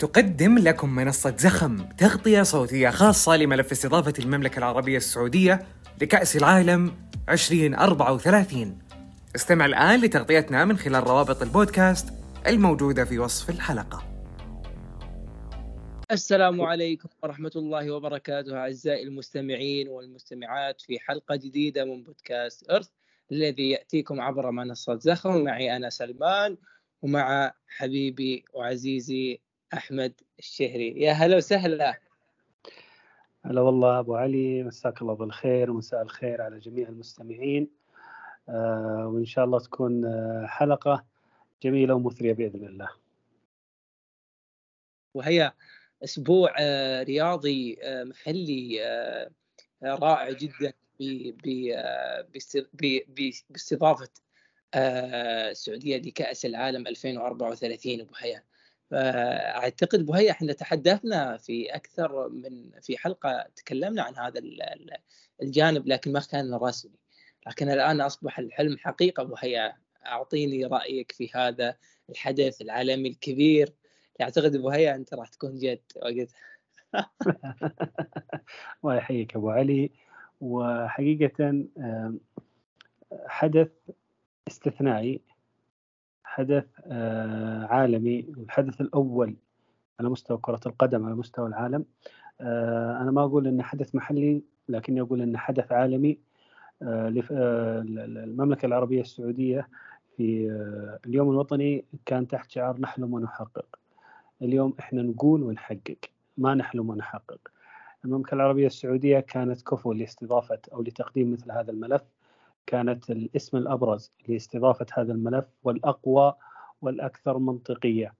تقدم لكم منصة زخم تغطية صوتية خاصة لملف استضافة المملكة العربية السعودية لكأس العالم 2034 استمع الآن لتغطيتنا من خلال روابط البودكاست الموجودة في وصف الحلقة. السلام عليكم ورحمة الله وبركاته أعزائي المستمعين والمستمعات في حلقة جديدة من بودكاست إرث الذي يأتيكم عبر منصة زخم. معي أنا سلمان ومع حبيبي وعزيزي أحمد الشهري. يا هلا وسهلا. هلا والله أبو علي مساك الله بالخير ومساء الخير على جميع المستمعين. آه وإن شاء الله تكون آه حلقة جميلة ومثرية بإذن الله. وهي أسبوع آه رياضي آه محلي رائع جدا باستضافة السعودية لكأس العالم 2034 ابو حياه فأعتقد بهي إحنا تحدثنا في أكثر من في حلقة تكلمنا عن هذا الجانب لكن ما كان رسمي. لكن الآن أصبح الحلم حقيقة بهي أعطيني رأيك في هذا الحدث العالمي الكبير. أعتقد ابو هيا أنت راح تكون جد وقتها الله يحييك أبو علي. وحقيقة حدث استثنائي. حدث آه، عالمي الحدث الأول على مستوى كرة القدم على مستوى العالم. آه، أنا ما أقول أنه حدث محلي لكني أقول أنه حدث عالمي آه، المملكة العربية السعودية في اليوم الوطني كان تحت شعار نحلم ونحقق. اليوم إحنا نقول ونحقق ما نحلم ونحقق. المملكة العربية السعودية كانت كفو لاستضافة أو لتقديم مثل هذا الملف. كانت الاسم الأبرز لاستضافة هذا الملف والأقوى والأكثر منطقية.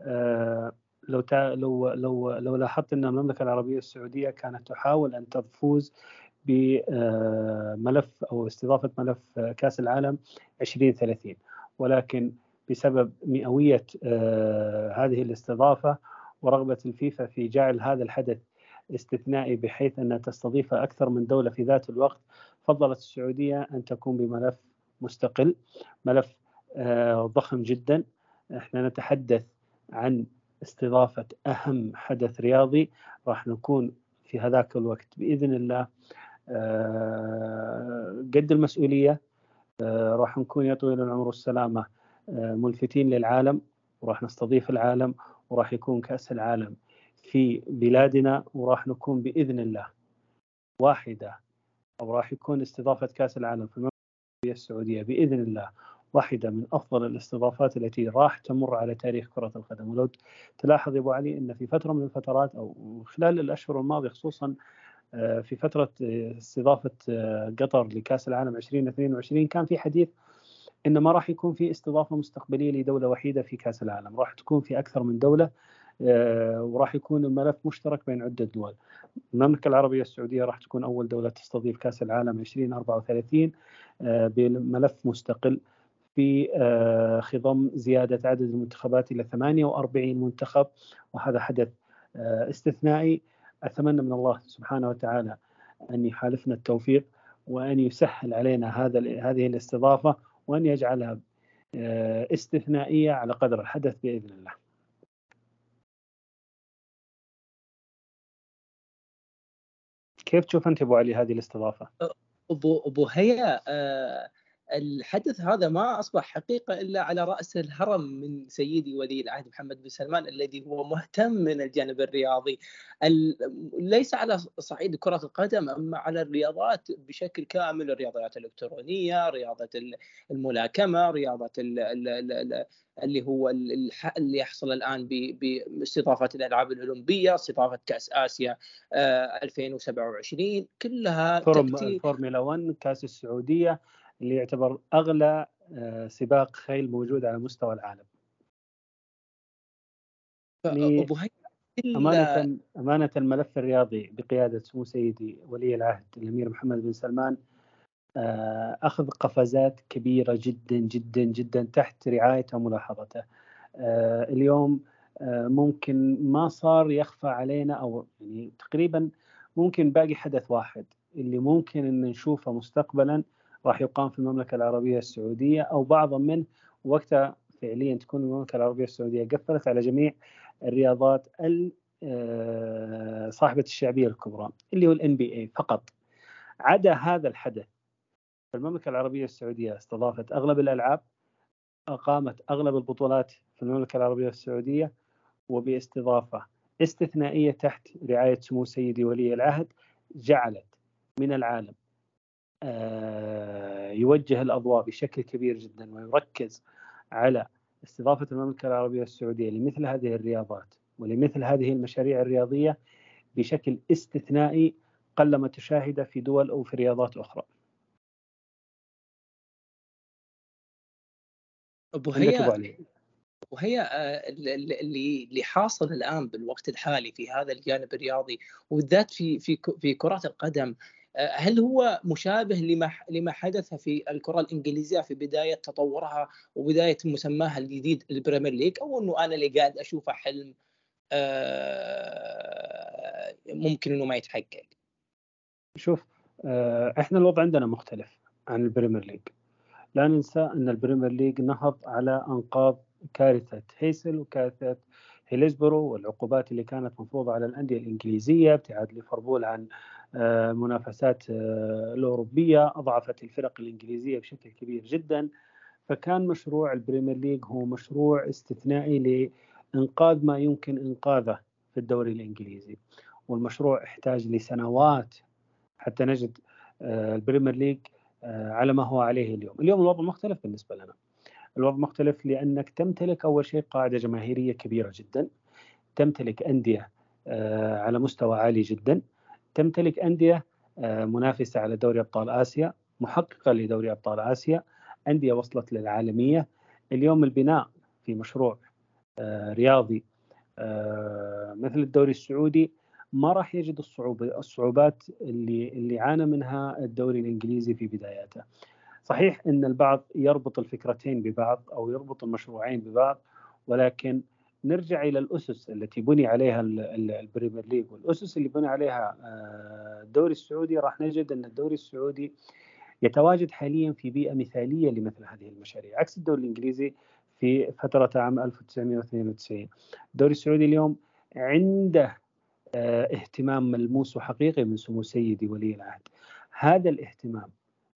آه، لو لو لو لو لاحظت أن المملكة العربية السعودية كانت تحاول أن تفوز بملف أو استضافة ملف كأس العالم 2030 ولكن بسبب مئوية آه، هذه الاستضافة ورغبة الفيفا في جعل هذا الحدث استثنائي بحيث انها تستضيف أكثر من دولة في ذات الوقت. فضلت السعودية أن تكون بملف مستقل ملف آه، ضخم جدا. إحنا نتحدث عن استضافة أهم حدث رياضي راح نكون في هذاك الوقت بإذن الله. آه، قد المسؤولية آه، راح نكون يا طويل العمر والسلامة ملفتين للعالم وراح نستضيف العالم وراح يكون كأس العالم. في بلادنا وراح نكون بإذن الله واحدة أو راح يكون استضافة كأس العالم في المملكة السعودية بإذن الله واحدة من أفضل الاستضافات التي راح تمر على تاريخ كرة القدم. ولو تلاحظ يا أبو علي إن في فترة من الفترات أو خلال الأشهر الماضية خصوصا آه، في فترة آه، استضافة آه، قطر لكأس العالم 2022 كان في حديث ان ما راح يكون في استضافة مستقبلية لدولة وحيدة في كأس العالم راح تكون في أكثر من دولة وراح يكون الملف مشترك بين عدة دول. المملكة العربية السعودية راح تكون أول دولة تستضيف كأس العالم 2034 آه، بملف مستقل في آه، خضم زيادة عدد المنتخبات إلى 48 منتخب وهذا حدث استثنائي. أتمنى من الله سبحانه وتعالى أن يحالفنا التوفيق وأن يسهل علينا هذا هذه الاستضافة وأن يجعلها استثنائية على قدر الحدث بإذن الله. كيف تشوف أنت أبو علي هذه الاستضافة؟ ابو أبو هيا آه الحدث هذا ما أصبح حقيقة إلا على رأس الهرم من سيدي ولي العهد محمد بن سلمان الذي هو مهتم من الجانب الرياضي. ليس على صعيد كرة القدم أما على الرياضات بشكل كامل الرياضيات الإلكترونية رياضة الملاكمة رياضة اللي هو اللي يحصل الآن باستضافة الألعاب الأولمبية استضافة كأس آسيا 2027 آه، كلها فورمولا 1 كأس السعودية اللي يعتبر أغلى آه، سباق خيل موجود على مستوى العالم. يعني أمانة أمانة الملف الرياضي بقيادة سمو سيدي ولي العهد الأمير محمد بن سلمان آه، أخذ قفزات كبيرة جدا جدا جدا تحت رعايته وملاحظته آه، اليوم ممكن ما صار يخفى علينا أو يعني تقريبا ممكن باقي حدث واحد اللي ممكن أن نشوفه مستقبلا راح يقام في المملكة العربية السعودية أو بعضا منه وقتها فعليا تكون المملكة العربية السعودية. قفلت على جميع الرياضات آه، صاحبة الشعبية الكبرى اللي هو الان بي اي فقط. عدا هذا الحدث المملكة العربية السعودية استضافت أغلب الألعاب أقامت أغلب البطولات في المملكة العربية السعودية وباستضافة استثنائية تحت رعاية سمو سيدي ولي العهد جعلت من العالم. يوجه الأضواء بشكل كبير جدا ويركز على استضافة المملكة العربية السعودية لمثل هذه الرياضات ولمثل هذه المشاريع الرياضية بشكل استثنائي قلما تشاهده في دول أو في رياضات أخرى. أبو هي وهي آه، اللي اللي حاصل الآن بالوقت الحالي في هذا الجانب الرياضي وبالذات في في في كرة القدم آه، هل هو مشابه لما لما حدث في الكرة الإنجليزية في بداية تطورها وبداية مسماها الجديد البريمير ليج أو إنه أنا اللي قاعد أشوفه حلم آه، ممكن إنه ما يتحقق؟ شوف إحنا الوضع عندنا مختلف عن البريمير ليج. لا ننسى أن البريمير ليج نهض على أنقاض كارثة هيسل وكارثة هيلزبرو والعقوبات اللي كانت مفروضة على الأندية الإنجليزية ابتعاد ليفربول عن آه، آه، الأوروبية أضعفت الفرق الإنجليزية بشكل كبير جدا. فكان مشروع البريمير ليج هو مشروع استثنائي لإنقاذ ما يمكن إنقاذه في الدوري الإنجليزي. والمشروع احتاج لسنوات حتى نجد آه، البريمير ليج على ما هو عليه اليوم. اليوم الوضع مختلف بالنسبة لنا. الوضع مختلف لأنك تمتلك أول شيء قاعدة جماهيرية كبيرة جدا تمتلك أندية آه، على مستوى عالي جدا تمتلك أندية آه، منافسة على دوري أبطال آسيا محققة لدوري أبطال آسيا أندية وصلت للعالمية اليوم البناء في مشروع رياضي مثل الدوري السعودي ما راح يجد الصعوبة الصعوبات اللي اللي عانى منها الدوري الإنجليزي في بداياته. صحيح إن البعض يربط الفكرتين ببعض أو يربط المشروعين ببعض ولكن نرجع إلى الأسس التي بني عليها البريمير ليج. والأسس اللي بني عليها آه، الدوري السعودي راح نجد إن الدوري السعودي يتواجد حاليا في بيئة مثالية لمثل هذه المشاريع عكس الدوري الإنجليزي في فترة عام 1992 الدوري السعودي اليوم عنده آه، اهتمام ملموس وحقيقي من سمو سيدي ولي العهد. هذا الاهتمام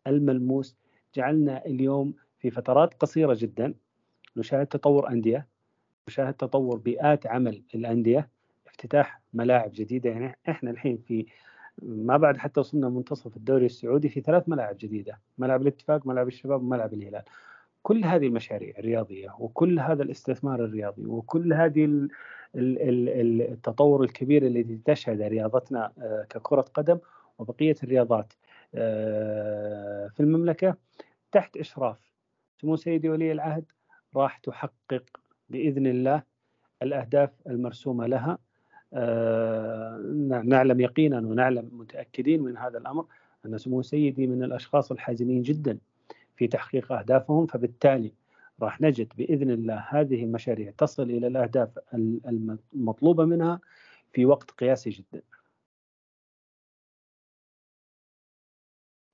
الملموس جعلنا اليوم في فترات قصيرة جدا نشاهد تطور أندية نشاهد تطور بيئات عمل الأندية افتتاح ملاعب جديدة. يعني إحنا الحين في ما بعد حتى وصلنا منتصف الدوري السعودي في ثلاث ملاعب جديدة ملعب الاتفاق ملعب الشباب وملعب الهلال. كل هذه المشاريع الرياضية وكل هذا الاستثمار الرياضي وكل هذه التطور الكبير الذي تشهد رياضتنا آه، ككرة قدم وبقية الرياضات آه، في المملكة. تحت إشراف سمو سيدي ولي العهد راح تحقق بإذن الله الأهداف المرسومة لها آه، نعلم يقينا ونعلم متأكدين من هذا الأمر أن سمو سيدي من الأشخاص الحازمين جدا في تحقيق أهدافهم فبالتالي راح نجد بإذن الله هذه المشاريع تصل إلى الأهداف المطلوبة منها في وقت قياسي جدا.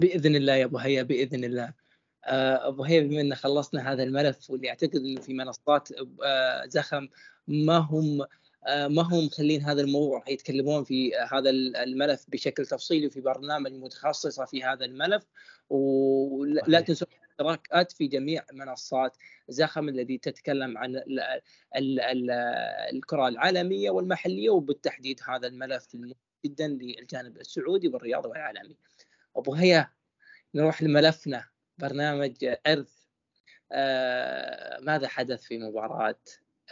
بإذن الله يا أبو هيا بإذن الله. آه، أبو هيا بما ان خلصنا هذا الملف واللي أعتقد إنه في منصات آه، زخم. ما هم آه، ما هم مخلين هذا الموضوع يتكلمون في هذا الملف بشكل تفصيلي في برنامج متخصصة في هذا الملف. ولا تنسوا الاشتراكات في جميع منصات زخم الذي تتكلم عن ال ال ال الكرة العالمية والمحلية وبالتحديد هذا الملف المهم جدا للجانب السعودي والرياضي والعالمي. أبو هيا نروح لملفنا. برنامج إرث آه ماذا حدث في مباراة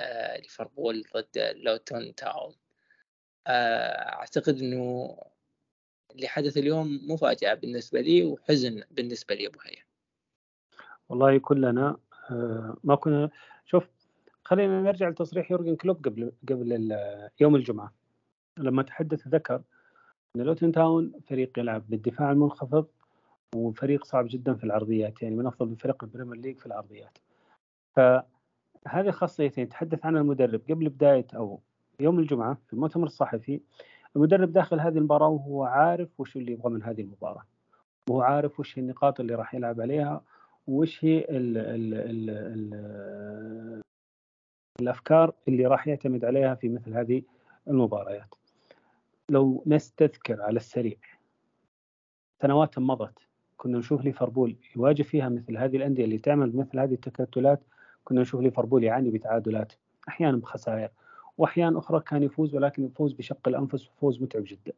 آه ليفربول ضد لوتون تاون؟ آه أعتقد إنه اللي حدث اليوم مفاجأة بالنسبة لي وحزن بالنسبة لي أبو هيا. والله كلنا ما كنا نشوف خلينا نرجع لتصريح يورجن كلوب قبل قبل يوم الجمعة لما تحدث ذكر إن لوتن تاون فريق يلعب بالدفاع المنخفض وفريق صعب جدا في العرضيات يعني من أفضل فرق البريمير ليج في العرضيات. فهذه خاصيتين تحدث عنها المدرب. قبل بداية أو يوم الجمعة في المؤتمر الصحفي المدرب داخل هذه المباراة وهو عارف وش اللي يبغى من هذه المباراة. وهو عارف وش النقاط اللي راح يلعب عليها وش هي ال ال ال ال الأفكار اللي راح يعتمد عليها في مثل هذه المباريات. لو نستذكر على السريع سنوات مضت. كنا نشوف ليفربول يواجه فيها مثل هذه الأندية اللي تعمل مثل هذه التكتلات كنا نشوف ليفربول يعاني بتعادلات أحيانا بخسائر وأحيانا أخرى كان يفوز ولكن يفوز بشق الأنفس وفوز متعب جدا.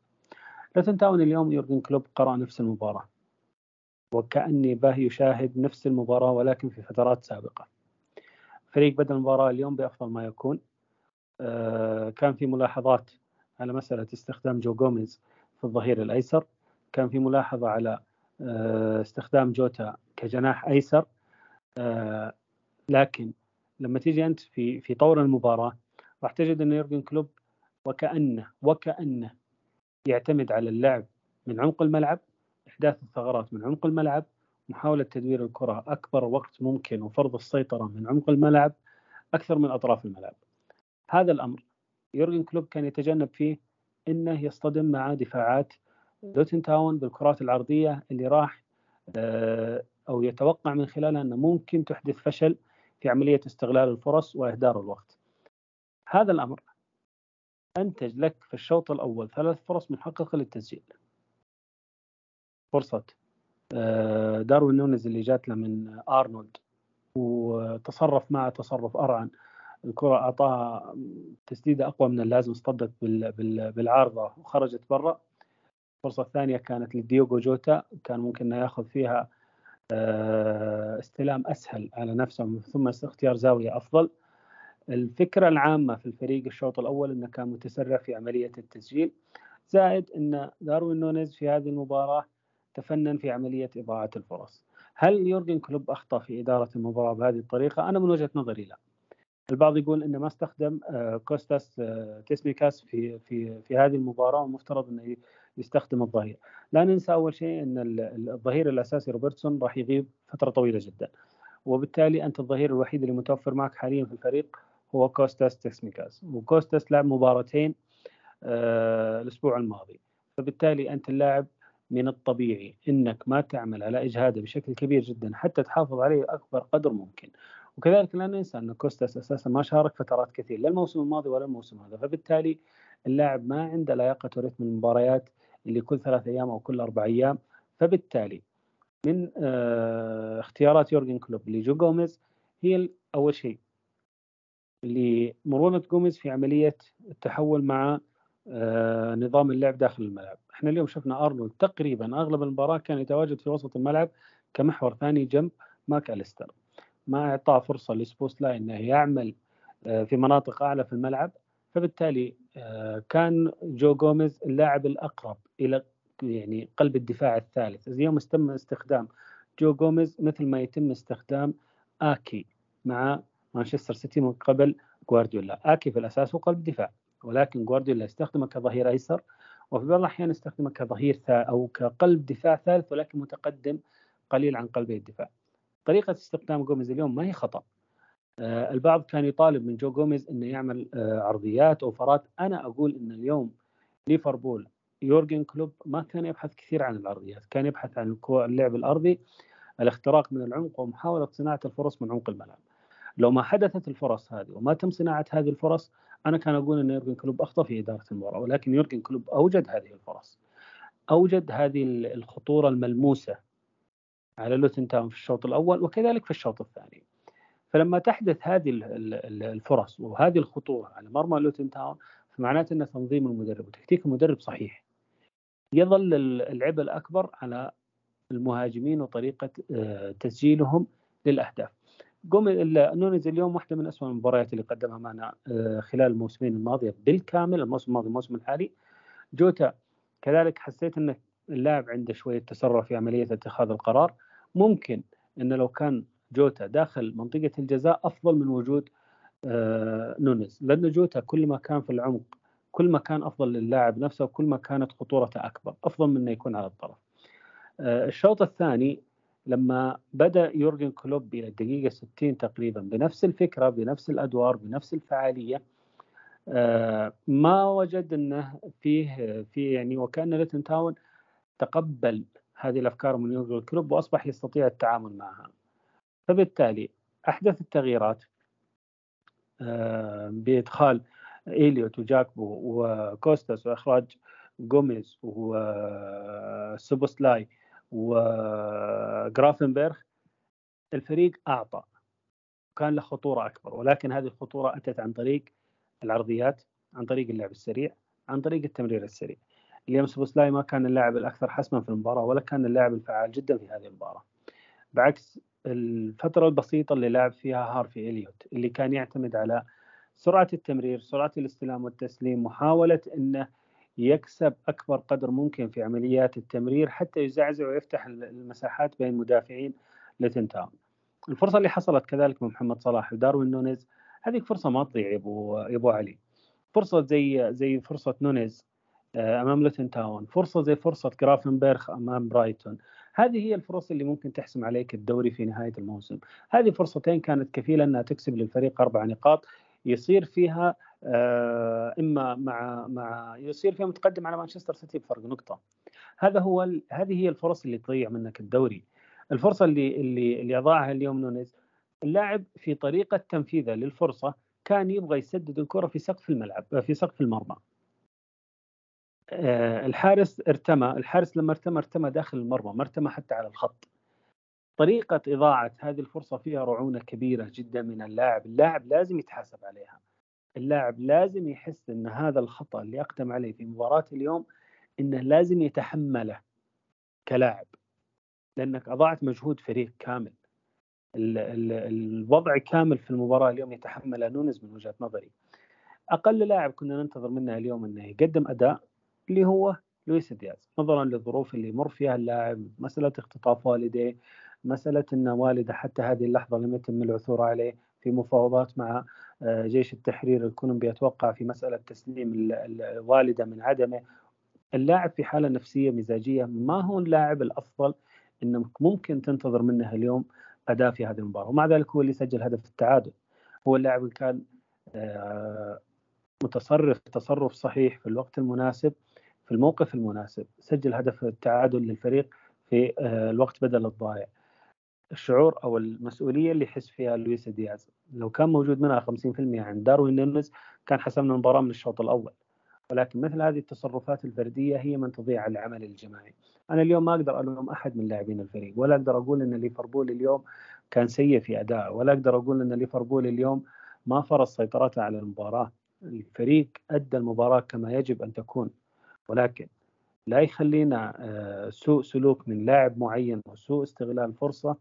لا تنتهون اليوم يورجن كلوب قرأ نفس المباراة. وكأني به يشاهد نفس المباراة ولكن في فترات سابقة. فريق بدأ المباراة اليوم بأفضل ما يكون. آه، كان في ملاحظات على مسألة استخدام جو جوميز في الظهير الأيسر. كان في ملاحظة على استخدام جوتا كجناح أيسر. آه، لكن لما تيجي أنت في في طور المباراة راح تجد أن يورجن كلوب وكأنه وكأنه يعتمد على اللعب من عمق الملعب إحداث الثغرات من عمق الملعب محاولة تدوير الكرة أكبر وقت ممكن وفرض السيطرة من عمق الملعب أكثر من أطراف الملعب. هذا الأمر يورجن كلوب كان يتجنب فيه إنه يصطدم مع دفاعات لوتن تاون بالكرات العرضية اللي راح آه، أو يتوقع من خلالها إنه ممكن تحدث فشل في عملية استغلال الفرص وإهدار الوقت. هذا الأمر أنتج لك في الشوط الأول ثلاث فرص محققة للتسجيل. فرصة آه، داروين نونز اللي جات له من أرنولد وتصرف معه تصرف أرعن الكرة أعطاها تسديدة أقوى من اللازم اصطدت بالعارضة وخرجت برا الفرصة الثانية كانت لديوغو جوتا كان ممكن إنه ياخذ فيها آه، استلام أسهل على نفسه ثم اختيار زاوية أفضل. الفكرة العامة في الفريق الشوط الأول إنه كان متسرع في عملية التسجيل. زائد إن داروين نونيز في هذه المباراة تفنن في عملية إضاعة الفرص. هل يورجن كلوب أخطأ في إدارة المباراة بهذه الطريقة؟ أنا من وجهة نظري لا. البعض يقول إنه ما استخدم آه، كوستاس آه، تسميكاس في في في هذه المباراة ومفترض إنه يستخدم الظهير. لا ننسى أول شيء إن الظهير الأساسي روبرتسون راح يغيب فترة طويلة جدا. وبالتالي أنت الظهير الوحيد اللي متوفر معك حاليا في الفريق هو كوستاس تسميكاس وكوستاس لعب مباراتين آه، الأسبوع الماضي. فبالتالي أنت اللاعب من الطبيعي إنك ما تعمل على إجهاده بشكل كبير جدا حتى تحافظ عليه اكبر قدر ممكن. وكذلك لا ننسى أن كوستاس أساسا ما شارك فترات كثير لا الموسم الماضي ولا الموسم هذا. فبالتالي اللاعب ما عنده لياقة ورتم المباريات اللي كل ثلاث أيام أو كل أربع أيام. فبالتالي من آه اختيارات يورجن كلوب لجو جوميز هي أول شيء لمرونه جوميز في عملية التحول مع آه نظام اللعب داخل الملعب. إحنا اليوم شفنا أرنولد تقريبا أغلب المباراة كان يتواجد في وسط الملعب كمحور ثاني جنب ماك أليستر. ما أعطاه فرصة لسوبوسلاي إنه يعمل آه، في مناطق أعلى في الملعب. فبالتالي كان جو جوميز اللاعب الأقرب إلى يعني قلب الدفاع الثالث. اليوم تم استخدام جو جوميز مثل ما يتم استخدام آكي مع مانشستر سيتي من قبل جوارديولا آكي في الأساس هو قلب دفاع ولكن جوارديولا استخدمه كظهير أيسر وفي بعض الأحيان استخدمه كظهير أو كقلب دفاع ثالث ولكن متقدم قليل عن قلبي الدفاع. طريقة استخدام جوميز اليوم ما هي خطأ. آه، البعض كان يطالب من جو جوميز إنه يعمل آه، عرضيات أوفرات أنا أقول إن اليوم ليفربول يورجن كلوب ما كان يبحث كثير عن العرضيات كان يبحث عن اللعب الأرضي الاختراق من العمق ومحاولة صناعة الفرص من عمق الملعب. لو ما حدثت الفرص هذه وما تم صناعة هذه الفرص أنا كان أقول إن يورجن كلوب أخطأ في إدارة المباراة ولكن يورجن كلوب أوجد هذه الفرص. أوجد هذه الخطورة الملموسة على لوتن تاون في الشوط الأول وكذلك في الشوط الثاني. فلما تحدث هذه الفرص وهذه الخطورة على مرمى لوتن تاون فمعناته ان تنظيم المدرب وتكتيك المدرب صحيح. يظل العبء الأكبر على المهاجمين وطريقة آه، تسجيلهم للأهداف. قوم نونيز اليوم واحدة من اسوء المباريات اللي قدمها معنا آه، خلال الموسمين الماضية بالكامل الموسم الماضي الموسم الحالي. جوتا كذلك حسيت انه اللاعب عنده شوية تسرع في عملية اتخاذ القرار. ممكن إن لو كان جوتا داخل منطقة الجزاء أفضل من وجود آه، نونيز. لأن جوتا كل ما كان في العمق كل ما كان أفضل للاعب نفسه وكل ما كانت خطورته أكبر أفضل من إنه يكون على الطرف. آه، الشوط الثاني لما بدأ يورجن كلوب إلى الدقيقة 60 تقريبا بنفس الفكرة بنفس الأدوار بنفس الفعالية آه، ما وجد إنه فيه في يعني وكأن لوتن تاون تقبل هذه الأفكار من يورجن كلوب وأصبح يستطيع التعامل معها. فبالتالي أحدث التغييرات بإدخال ايليوت وجاكبو وكوستاس وإخراج جوميز وسوبوسلاي وجرافنبرغ الفريق أعطى كان له خطورة أكبر ولكن هذه الخطورة أتت عن طريق العرضيات عن طريق اللعب السريع عن طريق التمرير السريع. اليوم سوبوسلاي ما كان اللاعب الأكثر حسما في المباراة ولا كان اللاعب الفعال جدا في هذه المباراة. بعكس الفترة البسيطة اللي لعب فيها هارفي إليوت اللي كان يعتمد على سرعة التمرير سرعة الاستلام والتسليم محاولة إنه يكسب أكبر قدر ممكن في عمليات التمرير حتى يزعزع ويفتح المساحات بين مدافعين لوتن تاون الفرصة اللي حصلت كذلك من محمد صلاح وداروين نونيز هذه فرصة ما تضيع يا أبو يا أبو علي. فرصة زي زي فرصة نونيز آه، أمام لوتن تاون فرصة زي فرصة جرافنبرغ أمام برايتون. هذه هي الفرص اللي ممكن تحسم عليك الدوري في نهاية الموسم. هذه فرصتين كانت كفيلة أنها تكسب للفريق أربع نقاط يصير فيها آه، إما مع مع يصير فيها متقدم على مانشستر سيتي بفرق نقطة. هذا هو هذه هي الفرص اللي تضيع منك الدوري. الفرصة اللي اللي اللي أضاعها اليوم نونيز اللاعب في طريقة تنفيذه للفرصة كان يبغى يسدد الكرة في سقف الملعب في سقف المرمى. الحارس ارتمى الحارس لما ارتمى ارتمى داخل المرمى ما ارتمى حتى على الخط. طريقة إضاعة هذه الفرصة فيها رعونة كبيرة جدا من اللاعب اللاعب لازم يتحاسب عليها. اللاعب لازم يحس أن هذا الخطأ اللي أقدم عليه في مباراة اليوم أنه لازم يتحمله كلاعب. لأنك أضعت مجهود فريق كامل. الوضع كامل في المباراة اليوم يتحمل نونز من وجهة نظري. أقل لاعب كنا ننتظر منه اليوم أنه يقدم أداء اللي هو لويس دياز. نظرا للظروف اللي يمر فيها اللاعب مسألة اختطاف والديه مسألة أن والده حتى هذه اللحظة لم يتم العثور عليه في مفاوضات مع آه، جيش التحرير الكولومبي. أتوقع في مسألة تسليم الوالدة من عدمه. اللاعب في حالة نفسية مزاجية ما هو اللاعب الأفضل أنك ممكن تنتظر منه اليوم أداء في هذه المباراة. ومع ذلك هو اللي سجل هدف التعادل. هو اللاعب اللي كان آه، متصرف تصرف صحيح في الوقت المناسب في الموقف المناسب سجل هدف التعادل للفريق في آه، الوقت بدل الضائع. الشعور أو المسؤولية اللي يحس فيها لويس دياز. لو كان موجود منها 50% عند داروين نونيز كان حسمنا المباراة من الشوط الأول. ولكن مثل هذه التصرفات الفردية هي من تضيع العمل الجماعي. أنا اليوم ما أقدر ألوم أحد من لاعبين الفريق ولا أقدر أقول إن ليفربول اليوم كان سيء في ادائه ولا أقدر أقول إن ليفربول اليوم ما فرض سيطرته على المباراة. الفريق أدى المباراة كما يجب أن تكون. ولكن لا يخلينا آه، سوء سلوك من لاعب معين وسوء استغلال فرصة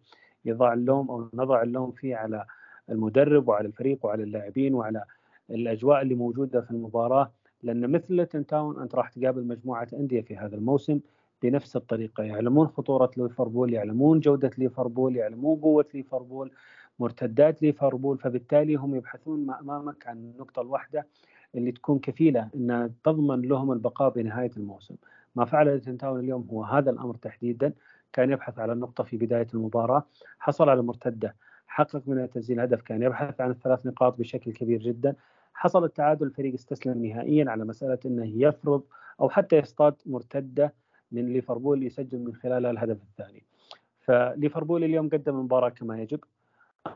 يضع اللوم أو نضع اللوم فيه على المدرب وعلى الفريق وعلى اللاعبين وعلى الأجواء اللي موجودة في المباراة. لأن مثل تاون أنت راح تقابل مجموعة أندية في هذا الموسم بنفس الطريقة. يعلمون خطورة ليفربول يعلمون جودة ليفربول يعلمون قوة ليفربول مرتدات ليفربول. فبالتالي هم يبحثون امامك عن النقطة الواحدة اللي تكون كفيلة إنها تضمن لهم البقاء بنهاية الموسم. ما فعل تاون اليوم هو هذا الأمر تحديدا. كان يبحث على النقطة في بداية المباراة. حصل على مرتدة. حقق من تسجيل هدف. كان يبحث عن الثلاث نقاط بشكل كبير جدا. حصل التعادل. الفريق استسلم نهائيا على مسألة إنه يفرض أو حتى يصطاد مرتدة من ليفربول يسجل من خلالها الهدف الثاني. فليفربول اليوم قدم المباراه كما يجب.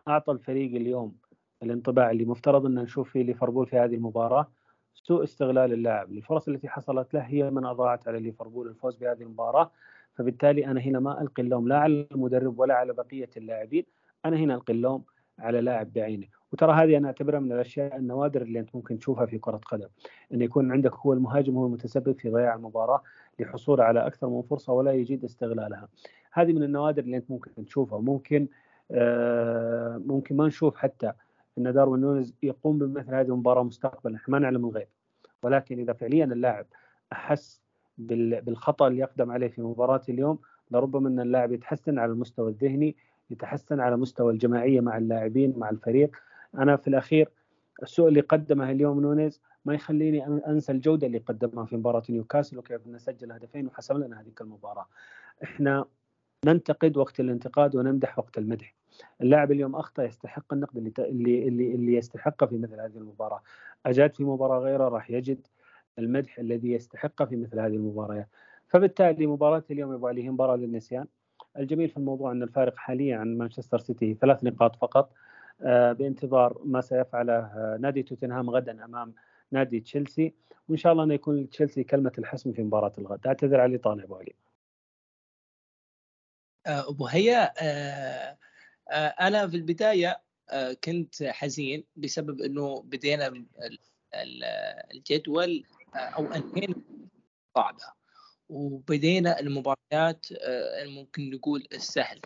أعطى الفريق اليوم الانطباع اللي مفترض أن نشوف فيه ليفربول في هذه المباراة سوء استغلال اللاعب. للفرص التي حصلت له هي من أضاعت على ليفربول الفوز بهذه المباراة. فبالتالي أنا هنا ما ألقي اللوم لا على المدرب ولا على بقية اللاعبين أنا هنا ألقي اللوم على لاعب بعينه وترى هذه أنا أعتبرها من الأشياء النوادر اللي أنت ممكن تشوفها في كرة قدم. أن يكون عندك هو المهاجم هو المتسبب في ضياع المباراة لحصول على أكثر من فرصة ولا يجيد استغلالها. هذه من النوادر اللي أنت ممكن تشوفها. ممكن آه ممكن ما نشوف حتى إن داروين نونز يقوم بمثل هذه المباراة مستقبلا إحنا ما نعلم الغيب ولكن إذا فعليا اللاعب أحس بالخطأ اللي يقدم عليه في مباراة اليوم لربما إن اللاعب يتحسن على المستوى الذهني يتحسن على مستوى الجماعية مع اللاعبين مع الفريق أنا في الأخير السوء اللي قدمه اليوم نونيز ما يخليني أنسى الجودة اللي قدمها في مباراة نيوكاسل وكيف نسجل هدفين وحسم لنا هذيك المباراة. إحنا ننتقد وقت الانتقاد ونمدح وقت المدح. اللاعب اليوم أخطأ يستحق النقد اللي اللي اللي, يستحقه في مثل هذه المباراة. أجاد في مباراة غيره راح يجد المدح الذي يستحقه في مثل هذه المباريات. فبالتالي مباراة اليوم يا أبو علي هي مباراة للنسيان. الجميل في الموضوع أن الفارق حاليا عن مانشستر سيتي ثلاث نقاط فقط بانتظار ما سيفعله نادي توتنهام غدا أمام نادي تشيلسي وإن شاء الله انه يكون تشيلسي كلمة الحسم في مباراة الغد أعتذر علي طالع أبو علي أبو هيا أنا في البداية كنت حزين بسبب إنه بدينا الجدول أو أنهينا صعبه وبدينا المباريات ممكن نقول السهل.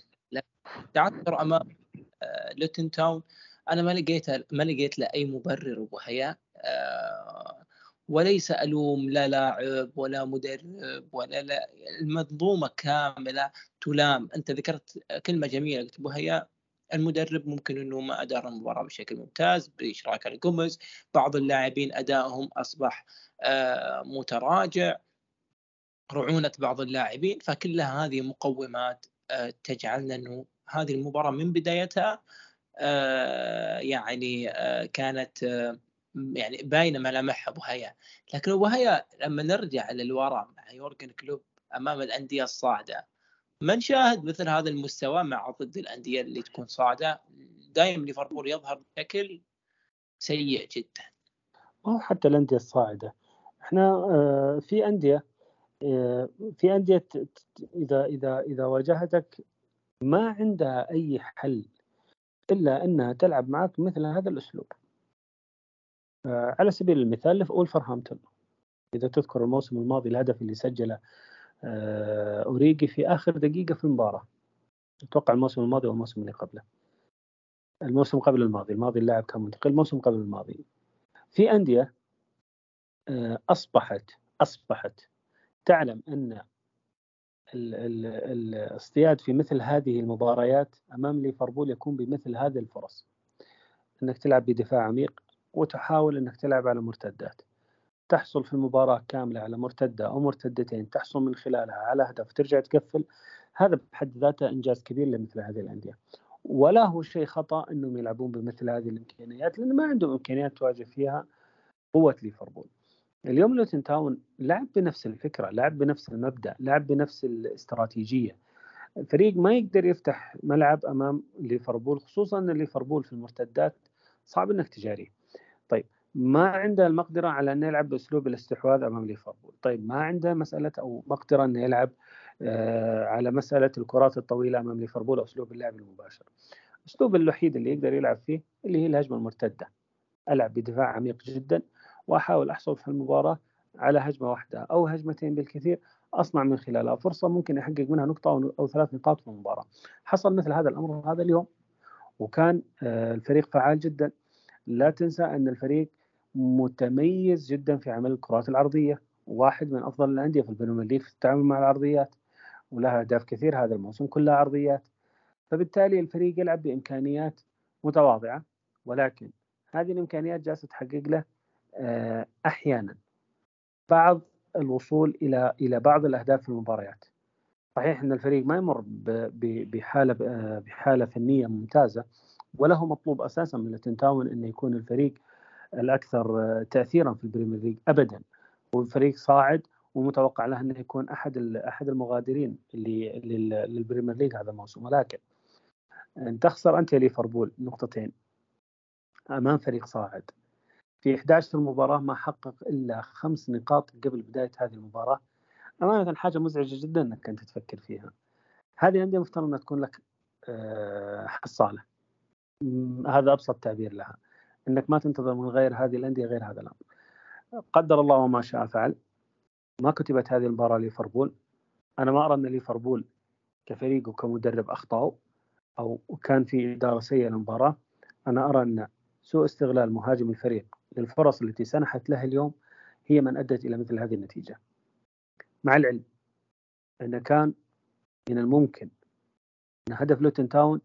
تعثر أمام لوتن تاون أنا ما لقيت ما لقيت له أي مبرر أبو وليس ألوم لا لاعب ولا مدرب ولا لا المنظومة كاملة تلام. أنت ذكرت كلمة جميلة قلت ابو هيا المدرب ممكن إنه ما أدار المباراة بشكل ممتاز بإشراك الجوميز بعض اللاعبين أدائهم أصبح متراجع. رعونة بعض اللاعبين فكلها هذه مقومات تجعلنا إنه هذه المباراة من بدايتها يعني كانت يعني باينة ملامحها أبو هيا. لكن أبو هيا لما نرجع للوراء مع يورجن كلوب أمام الأندية الصاعدة ما نشاهد مثل هذا المستوى مع ضد الأندية اللي تكون صاعدة؟ دائما ليفربول يظهر بشكل سيء جدا. ما هو حتى الأندية الصاعدة. إحنا في أندية في أندية إذا إذا إذا واجهتك ما عندها أي حل إلا إنها تلعب معك مثل هذا الأسلوب. على سبيل المثال ولفرهامبتون إذا تذكر الموسم الماضي الهدف اللي سجله أوريجي في آخر دقيقة في المباراة. أتوقع الموسم الماضي أو الموسم اللي قبله. الموسم قبل الماضي الماضي اللاعب كان منتقل الموسم قبل الماضي. في أندية أصبحت أصبحت تعلم أن الاصطياد في مثل هذه المباريات أمام ليفربول يكون بمثل هذه الفرص. أنك تلعب بدفاع عميق وتحاول إنك تلعب على مرتدات. تحصل في المباراة كاملة على مرتدة أو مرتدتين تحصل من خلالها على هدف ترجع تقفل. هذا بحد ذاته إنجاز كبير لمثل هذه الأندية. ولا هو شيء خطأ أنهم يلعبون بمثل هذه الإمكانيات لأن ما عندهم إمكانيات تواجه فيها قوة ليفربول. اليوم لوتن تاون لعب بنفس الفكرة لعب بنفس المبدأ لعب بنفس الاستراتيجية. الفريق ما يقدر يفتح ملعب أمام ليفربول خصوصا أن ليفربول في المرتدات صعب أنك تجاريه. طيب ما عنده المقدرة على أن يلعب بأسلوب الاستحواذ أمام ليفربول؟ طيب ما عنده مسألة أو مقدرة أنه يلعب آه على مسألة الكرات الطويلة أمام ليفربول أو أسلوب اللعب المباشر؟ الأسلوب الوحيد اللي يقدر يلعب فيه اللي هي الهجمة المرتدة. ألعب بدفاع عميق جدا وأحاول أحصل في المباراة على هجمة واحدة أو هجمتين بالكثير أصنع من خلالها فرصة ممكن أحقق منها نقطة أو ثلاث نقاط في المباراة. حصل مثل هذا الأمر هذا اليوم وكان آه الفريق فعال جدا. لا تنسى أن الفريق متميز جدا في عمل الكرات العرضية واحد من أفضل الأندية في البريمير ليج في التعامل مع العرضيات ولها أهداف كثير هذا الموسم كلها عرضيات فبالتالي الفريق يلعب بإمكانيات متواضعة ولكن هذه الإمكانيات جالسة تحقق له أحيانا بعض الوصول إلى إلى بعض الأهداف في المباريات. صحيح أن الفريق ما يمر بحالة بحالة فنية ممتازة ولا هو مطلوب أساسا من لوتن تاون أنه يكون الفريق الأكثر تاثيرا في البريمير ليج ابدا. والفريق صاعد ومتوقع له إنه يكون أحد أحد المغادرين للبريمير ليج هذا الموسم. ولكن أن تخسر أنت ليفربول نقطتين. أمام فريق صاعد. في 11 مباراة ما حقق إلا خمس نقاط قبل بداية هذه المباراة. امانه حاجة مزعجة جدا إنك أنت تفكر فيها. هذه الأندية مفترض إنها تكون لك حصالة. هذا أبسط تعبير لها إنك ما تنتظر من غير هذه الأندية غير هذا الأمر. قدر الله وما شاء فعل. ما كتبت هذه المباراة ليفربول. أنا ما أرى أن ليفربول كفريق وكمدرب أخطأوا أو كان في إدارة سيئة للمباراة. أنا أرى أن سوء استغلال مهاجم الفريق للفرص التي سنحت له اليوم هي من أدت إلى مثل هذه النتيجة. مع العلم أن كان من الممكن إن هدف لوتن تاون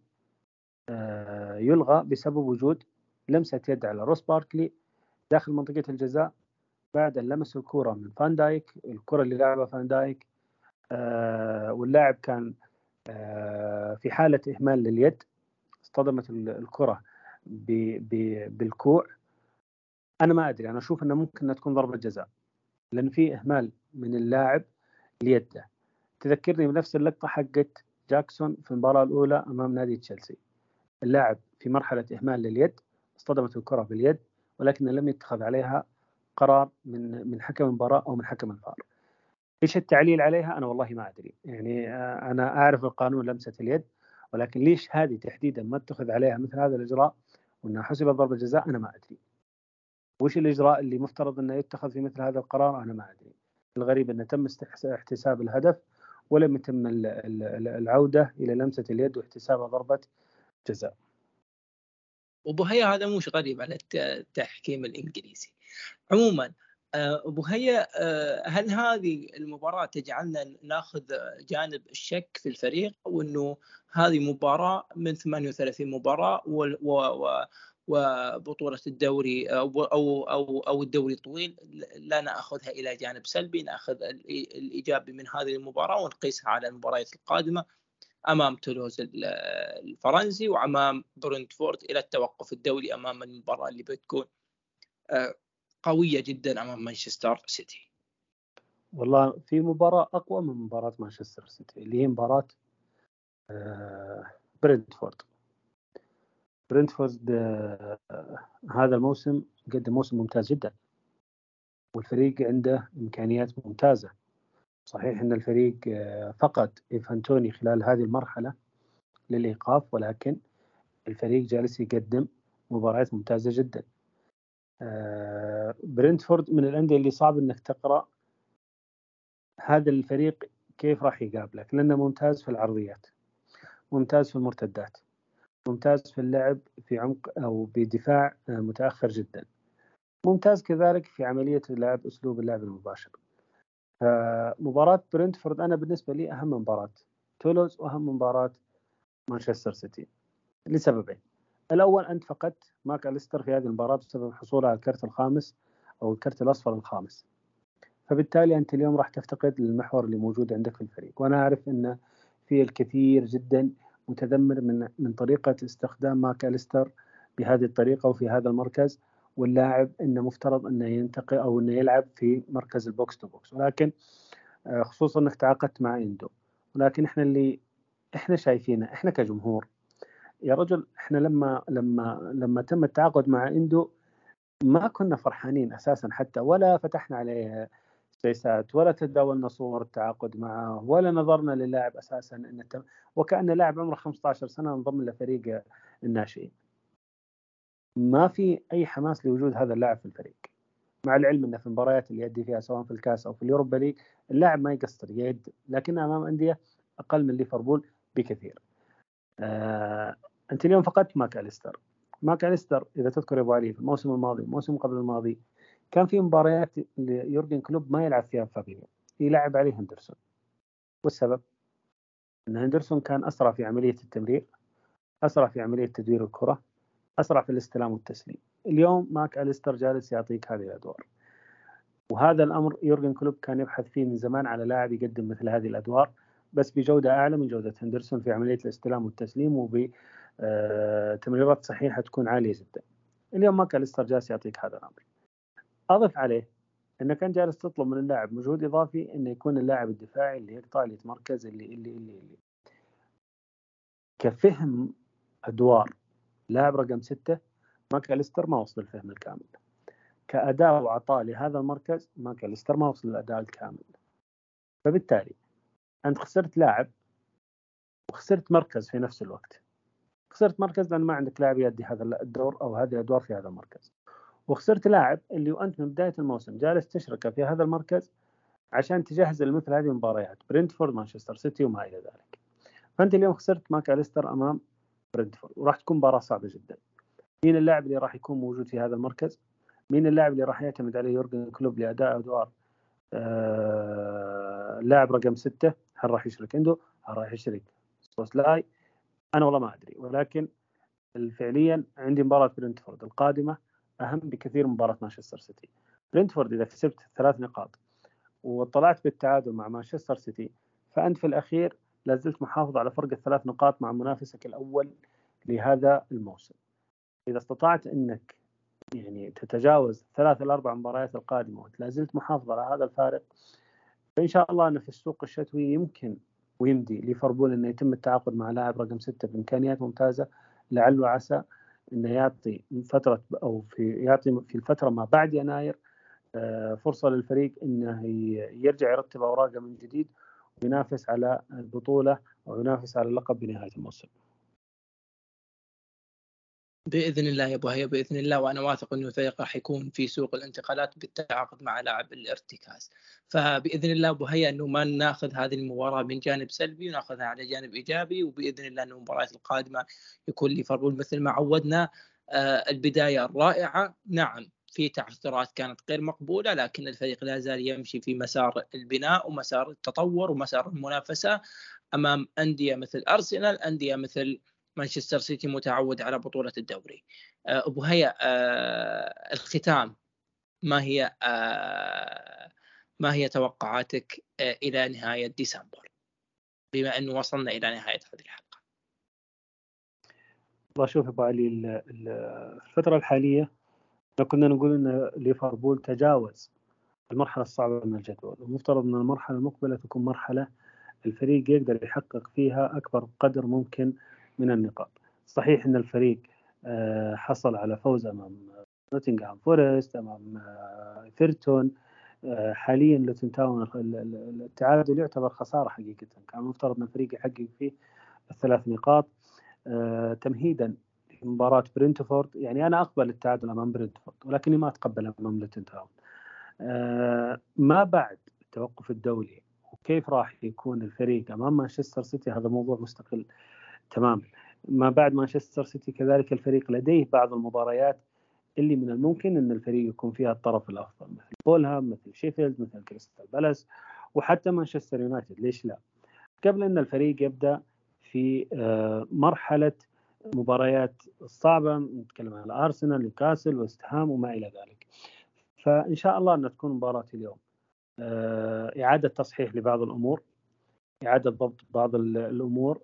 يلغى بسبب وجود لمسة يد على روس باركلي داخل منطقة الجزاء بعد أن لمس الكرة من فان دايك الكرة اللي لعبها فان دايك آه واللاعب كان آه في حالة إهمال لليد اصطدمت الكرة بالكوع. أنا ما أدري أنا أشوف أنه ممكن تكون ضربة جزاء لأن في إهمال من اللاعب ليده. تذكرني بنفس اللقطة حقت جاكسون في المباراة الأولى أمام نادي تشيلسي. اللاعب في مرحلة إهمال لليد اصطدمت الكرة باليد ولكن لم يتخذ عليها قرار من من حكم المباراة أو من حكم الفار. إيش التعليل عليها؟ أنا والله ما أدري، يعني آه، أنا أعرف القانون لمسة اليد ولكن ليش هذه تحديدا ما اتخذ عليها مثل هذا الإجراء وإنها حسبت ضربة جزاء أنا ما أدري. وش الإجراء اللي مفترض إنه يتخذ في مثل هذا القرار أنا ما أدري. الغريب إنه تم احتساب الهدف ولم يتم العودة إلى لمسة اليد واحتسابها ضربة جزاء. هيا هذا مش غريب على التحكيم الإنجليزي. عموما آه، أبو هيا آه، هل هذه المباراة تجعلنا ناخذ جانب الشك في الفريق وإنه هذه مباراة من 38 مباراة وبطولة الدوري أو أو أو, أو الدوري طويل لا نأخذها إلى جانب سلبي نأخذ الإيجابي من هذه المباراة ونقيسها على المباريات القادمة أمام تولوز الفرنسي وأمام برنتفورد إلى التوقف الدولي أمام المباراة اللي بتكون آه، قوية جدا أمام مانشستر سيتي. والله في مباراة أقوى من مباراة مانشستر سيتي اللي هي مباراة آه برنتفورد برنتفورد آه هذا الموسم قدم موسم ممتاز جدا والفريق عنده إمكانيات ممتازة. صحيح أن الفريق آه فقد إيفانتوني خلال هذه المرحلة للإيقاف ولكن الفريق جالس يقدم مباريات ممتازة جدا. آه، برنتفورد من الأندية اللي صعب إنك تقرأ هذا الفريق كيف راح يقابلك لأنه ممتاز في العرضيات ممتاز في المرتدات ممتاز في اللعب في عمق أو بدفاع آه، متأخر جدا. ممتاز كذلك في عملية اللعب أسلوب اللعب المباشر. مباراة برنتفورد أنا بالنسبة لي أهم مباراة. تولوز واهم مباراة. مانشستر سيتي. لسببين. الأول أنت فقدت ماك أليستر في هذه المباراة بسبب حصوله على الكرت الخامس أو الكرت الأصفر الخامس. فبالتالي أنت اليوم راح تفتقد للمحور اللي موجود عندك في الفريق. وأنا أعرف انه في الكثير جدا متذمر من من طريقة استخدام ماك أليستر بهذه الطريقة وفي هذا المركز. واللاعب إنه مفترض إنه ينتقل أو إنه يلعب في مركز ال box to box ولكن آه، خصوصا إنك تعاقدت مع إندو ولكن إحنا اللي إحنا شايفينه إحنا كجمهور يا رجل إحنا لما لما لما تم التعاقد مع إندو ما كنا فرحانين أساسا حتى ولا فتحنا عليه سيسات ولا تداولنا صور التعاقد معه ولا نظرنا للاعب أساسا إنه وكان لاعب عمره 15 سنة انضم لفريق الناشئين. ما في أي حماس لوجود هذا اللاعب في الفريق. مع العلم إنه في المباريات اللي يؤدي فيها سواء في الكاس أو في اليوروبا ليج اللاعب ما يقصر يد. لكن أمام أندية أقل من ليفربول بكثير. آه أنت اليوم فقدت ماك أليستر. ماك أليستر إذا تذكر يا أبو علي في الموسم الماضي الموسم قبل الماضي كان في مباريات ليورجن كلوب ما يلعب فيها فابينيو. يلعب عليه هندرسون. والسبب؟ إن هندرسون كان أسرع في عملية التمرير أسرع في عملية تدوير الكرة أسرع في الاستلام والتسليم. اليوم ماك أليستر جالس يعطيك هذه الأدوار. وهذا الأمر يورجن كلوب كان يبحث فيه من زمان على لاعب يقدم مثل هذه الأدوار بس بجودة أعلى من جودة هندرسون في عملية الاستلام والتسليم وب آه، تمريرات صحيحة تكون عالية جدا. اليوم ما كان ليستر جالس يعطيك هذا الأمر. أضف عليه انك انت جالس تطلب من اللاعب مجهود إضافي إنه يكون اللاعب الدفاعي اللي يقطع اللي يتمركز اللي اللي اللي, اللي. كفهم أدوار لاعب رقم ستة ماكاليستر ما وصل الفهم الكامل. كأداء وعطاء لهذا المركز ماكاليستر ما وصل الأداء الكامل. فبالتالي أنت خسرت لاعب وخسرت مركز في نفس الوقت. خسرت مركز لأن ما عندك لاعب يؤدي هذا الدور أو هذه الأدوار في هذا المركز. وخسرت لاعب اللي وأنت من بداية الموسم جالس تشركه في هذا المركز عشان تجهز لمثل هذه المباريات. برنتفورد مانشستر سيتي وما إلى ذلك. فأنت اليوم خسرت ماك اليستر أمام برنتفورد وراح تكون مباراة صعبة جدا. مين اللاعب اللي راح يكون موجود في هذا المركز؟ مين اللاعب اللي راح يعتمد عليه يورجن كلوب لأداء أدوار؟ آه لاعب رقم ستة هل راح يشرك إندو؟ هل راح يشرك؟ سوبوسلاي أنا والله ما أدري ولكن فعليا عندي مباراة برنتفورد القادمة أهم بكثير من مباراة مانشستر سيتي. برنتفورد إذا كسبت ثلاث نقاط وطلعت بالتعادل مع مانشستر سيتي فأنت في الأخير لازلت محافظ على فرق الثلاث نقاط مع منافسك الأول لهذا الموسم. إذا استطعت إنك يعني تتجاوز ثلاث الاربع مباريات القادمة ولا زلت محافظ على هذا الفارق فإن شاء الله انه في السوق الشتوي يمكن ويمدي ليفربول انه يتم التعاقد مع لاعب رقم ستة بامكانيات ممتازة لعل وعسى انه يعطي فترة أو في يعطي في الفترة ما بعد يناير آه، فرصة للفريق إنه يرجع يرتب أوراقه من جديد. وينافس على البطولة أو ينافس على اللقب بنهاية الموسم. بإذن الله يا أبو هيا بإذن الله وأنا واثق إنه الفريق راح يكون في سوق الانتقالات بالتعاقد مع لاعب الارتكاز. فبإذن الله أبو هيا إنه ما ناخذ هذه المباراة من جانب سلبي وناخذها على جانب إيجابي وبإذن الله إنه المباريات القادمة يكون ليفربول مثل ما عودنا آه البداية الرائعة. نعم. في تعثرات كانت غير مقبولة لكن الفريق لا زال يمشي في مسار البناء ومسار التطور ومسار المنافسة أمام أندية مثل أرسنال أندية مثل مانشستر سيتي متعود على بطولة الدوري. آه، أبو هيا آه، الختام ما هي آه، ما هي توقعاتك إلى نهاية ديسمبر؟ بما أنه وصلنا إلى نهاية هذه الحلقة. والله شوف أبو علي الفترة الحالية كنا نقول أن ليفربول تجاوز المرحلة الصعبة من الجدول المفترض أن المرحلة المقبلة تكون مرحلة الفريق يقدر يحقق فيها أكبر قدر ممكن من النقاط. صحيح إن الفريق آه، حصل على فوز أمام نوتنغهام فورست أمام آه، إيفرتون آه، حاليا لوتن تاون التعادل يعتبر خسارة حقيقة. كان المفترض إن الفريق يحقق فيه الثلاث نقاط تمهيدا لمباراه برنتفورد يعني أنا أقبل التعادل أمام برنتفورد ولكني ما أتقبل أمام لوتن تاون ما بعد التوقف الدولي وكيف راح يكون الفريق أمام مانشستر سيتي هذا موضوع مستقل تمام ما بعد مانشستر سيتي كذلك الفريق لديه بعض المباريات اللي من الممكن أن الفريق يكون فيها الطرف الأفضل مثل فولهام مثل شيفيلد مثل كريستال بالاس وحتى مانشستر يونايتد ليش لا؟ قبل أن الفريق يبدأ في آه، مرحلة مباريات صعبة نتكلم عن أرسنال نيوكاسل وست هام وما إلى ذلك. فإن شاء الله أن تكون مباراة اليوم آه، إعادة تصحيح لبعض الأمور إعادة ضبط بعض الأمور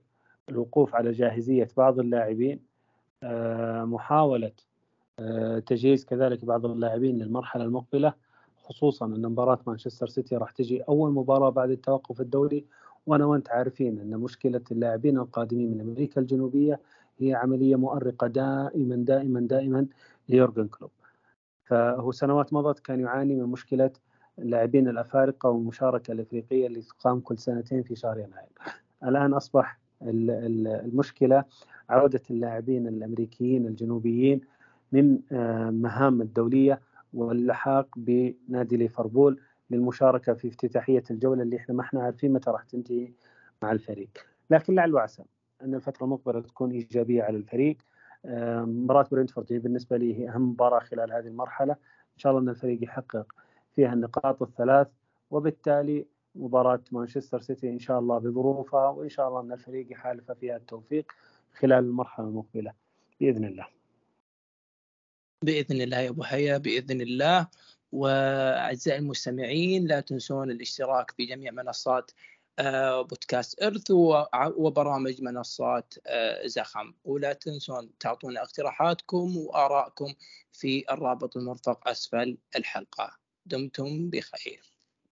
الوقوف على جاهزية بعض اللاعبين آه، محاولة آه، تجهيز كذلك بعض اللاعبين للمرحلة المقبلة خصوصا أن مباراة مانشستر سيتي راح تجي أول مباراة بعد التوقف الدولي وأنا وأنت عارفين أن مشكلة اللاعبين القادمين من أمريكا الجنوبية هي عملية مؤرقة دائما دائما دائما ليورجن كلوب. فهو سنوات مضت كان يعاني من مشكلة اللاعبين الأفارقة والمشاركة الإفريقية اللي تقام كل سنتين في شهر يناير. الآن أصبح المشكلة عودة اللاعبين الأمريكيين الجنوبيين من آه، مهام الدولية واللحاق بنادي ليفربول للمشاركة في افتتاحية الجولة اللي إحنا ما إحنا عارفين متى راح تنتهي مع الفريق. لكن لعل وعسى أن الفترة المقبلة تكون إيجابية على الفريق. آه، مباراة برينتفورد هي بالنسبة لي هي أهم مباراة خلال هذه المرحلة. إن شاء الله أن الفريق يحقق فيها النقاط الثلاث وبالتالي مباراة مانشستر سيتي إن شاء الله بظروفها وإن شاء الله أن الفريق يحالف فيها التوفيق خلال المرحلة المقبلة. بإذن الله. بإذن الله يا أبو حيا بإذن الله. وأعزائي المستمعين لا تنسون الاشتراك في جميع منصات بودكاست إرث وبرامج منصات آه، زخم. ولا تنسون تعطونا اقتراحاتكم وآرائكم في الرابط المرفق أسفل الحلقة. دمتم بخير.